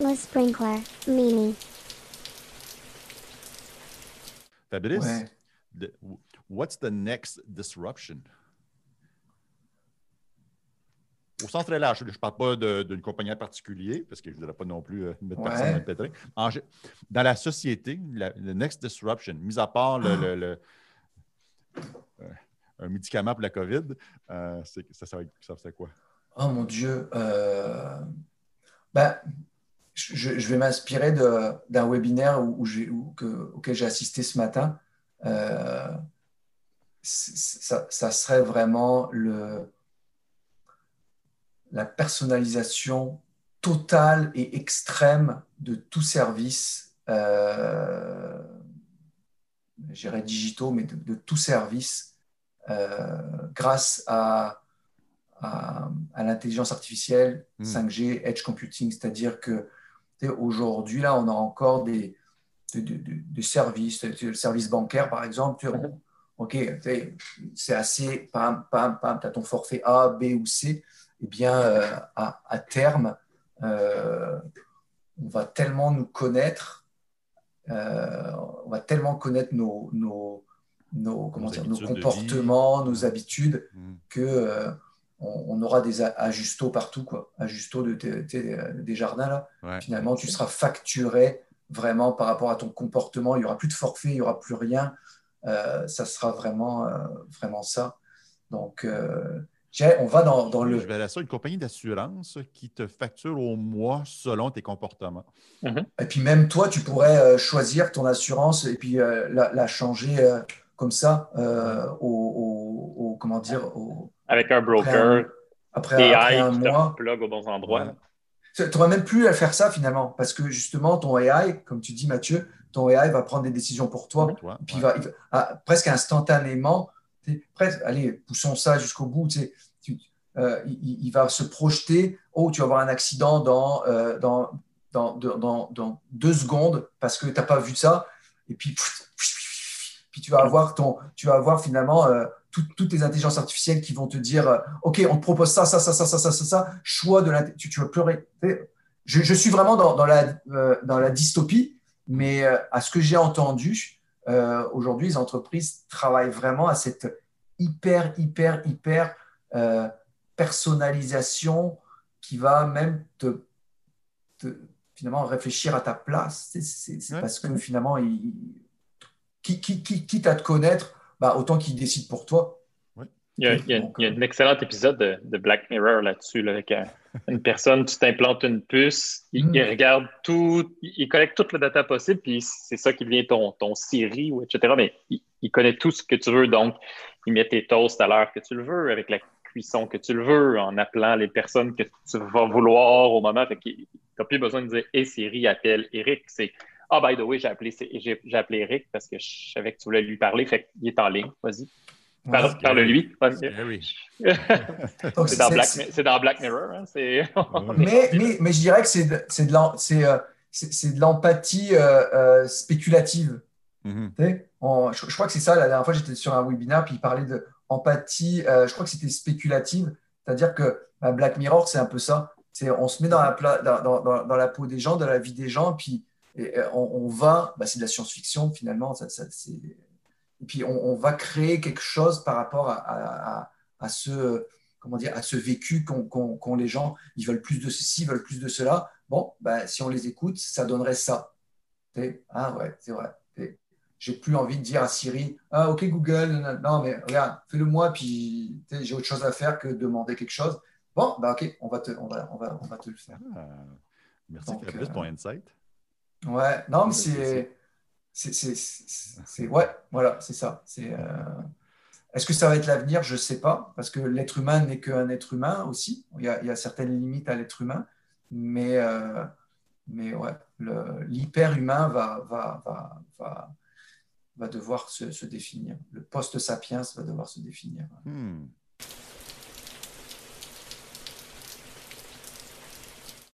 Le sprinkler, Mimi. Fabrice, Ouais. the- what's the next disruption? Au sens très large, je ne parle pas d'une compagnie en particulier, parce que je ne voudrais pas non plus euh, mettre Ouais. personne dans le pétrin. En dans la société, la- le next disruption, mis à part le, le- le- euh, un médicament pour la COVID, euh, ça, ça, ça serait quoi? Oh mon Dieu. euh, ben, je, je vais m'inspirer d'un webinaire où, où j'ai- où- que- auquel j'ai assisté ce matin. Euh, ça, ça serait vraiment le, la personnalisation totale et extrême de tout service, euh, je dirais digitaux, mais de, de tout service, euh, grâce à, à, à l'intelligence artificielle, Mm. 5G, edge computing, c'est-à-dire que aujourd'hui, là, on a encore des, des, des- des- des services, le service bancaire, par exemple, on- OK, c'est assez, pam, pam, pam, tu as ton forfait A, B ou C, eh bien, euh, à, à terme, euh, on va tellement nous connaître, euh, on va tellement connaître nos, nos, nos, comment Nos dire, nos comportements, nos habitudes, Hmm. que on, on aura des ajustos partout, quoi. Ajustos de, tes- tes- des jardins, là. Ouais. Finalement, tu seras facturé vraiment par rapport à ton comportement. Il n'y aura plus de forfait, il n'y aura plus rien. Euh, ça sera vraiment, euh, vraiment ça. Donc, euh, je on va dans, dans Je le. verrais ça, une compagnie d'assurance qui te facture au mois selon tes comportements. Et puis même toi, tu pourrais euh, choisir ton assurance et puis euh, la, la changer euh, comme ça euh, au, au- au- comment dire, au- Avec un après un, broker, après, après un qui mois. plug aux bons endroits. Ouais. Tu n'aurais même plus à faire ça finalement, parce que justement, ton AI, comme tu dis Mathieu, ton AI va prendre des décisions pour toi, Toi, puis ouais. il va, il va- ah, presque instantanément, tu sais, presque, allez, poussons ça jusqu'au bout, tu sais, tu- euh, il, il va se projeter, oh, tu vas avoir un accident dans, euh, dans, dans, dans, dans- dans deux secondes parce que tu n'as pas vu ça, et puis, puis tu vas avoir ton, tu vas avoir finalement euh, toutes tes intelligences artificielles qui vont te dire, euh, ok, on te propose ça, ça, ça, ça, ça, ça, ça, ça. Choix de la, tu, tu vas pleurer. Je, je, suis vraiment dans, la, euh, dans la dystopie, mais à ce que j'ai entendu, aujourd'hui, les entreprises travaillent vraiment à cette hyper, hyper, hyper personnalisation qui va même te, finalement réfléchir à ta place. C'est parce que finalement, il, qui, qui, qui, quitte à te connaître, bah, autant qu'il décide pour toi. Il y a, il y a- il y a un excellent épisode de, de Black Mirror là-dessus, là, avec euh, une personne, tu t'implantes une puce, il, Mm. il regarde tout, il, collecte toute la data possible, puis c'est ça qui devient ton, ton Siri, ou etc. Mais il, il connaît tout ce que tu veux, donc il met tes toasts à l'heure que tu le veux, avec la cuisson que tu le veux, en appelant les personnes que tu vas vouloir au moment. Fait que tu n'as plus besoin de dire Hey Siri, appelle Eric. C'est Ah, by the way, j'ai appelé, j'ai j'ai appelé Eric parce que je savais que tu voulais lui parler. Fait qu'il est en ligne. Vas-y. Parle- Ouais. Parle-lui. Scary. Donc, C'est dans, Black, c'est- c'est dans Black Mirror. Hein? C'est- mais, mais, mais je dirais que c'est de, c'est de l'em- c'est, c'est- c'est de l'empathie euh, euh, spéculative. On- je, je crois que c'est ça. La dernière fois, j'étais sur un webinaire, puis il parlait de empathie. euh, je crois que c'était spéculative. C'est-à-dire que bah, Black Mirror, c'est un peu ça. C'est, on se met dans la, pla- dans, dans- dans- dans la peau des gens, dans la vie des gens, puis et, euh, on, on va. bah, c'est de la science-fiction, finalement. Ça, ça, c'est- et puis, on, on va créer quelque chose par rapport à, à- à- à ce, comment dire, à ce vécu qu'ont les gens. Ils veulent plus de ceci, ils veulent plus de cela. Bon, bah, si on les écoute, ça donnerait ça. Ah ouais, c'est vrai. J'ai plus envie de dire à Siri, ah ok Google, non, mais regarde, fais-le moi, puis j'ai autre chose à faire que de demander quelque chose. Bon, bah ok, on va te, on va, on va, on va te le faire. Ah, merci Donc, euh, pour ton insight. Ouais, non, mais C'est- c'est. c'est- c'est- c'est- c'est- Ouais, voilà, c'est ça. C'est, euh, Est-ce que ça va être l'avenir? Je ne sais pas, parce que l'être humain n'est qu'un être humain aussi. Il y a, il y a certaines limites à l'être humain, mais, euh, mais ouais, le- l'hyper-humain va, va, va, va, va devoir se, se définir. Le post-sapiens va devoir se définir. Hmm.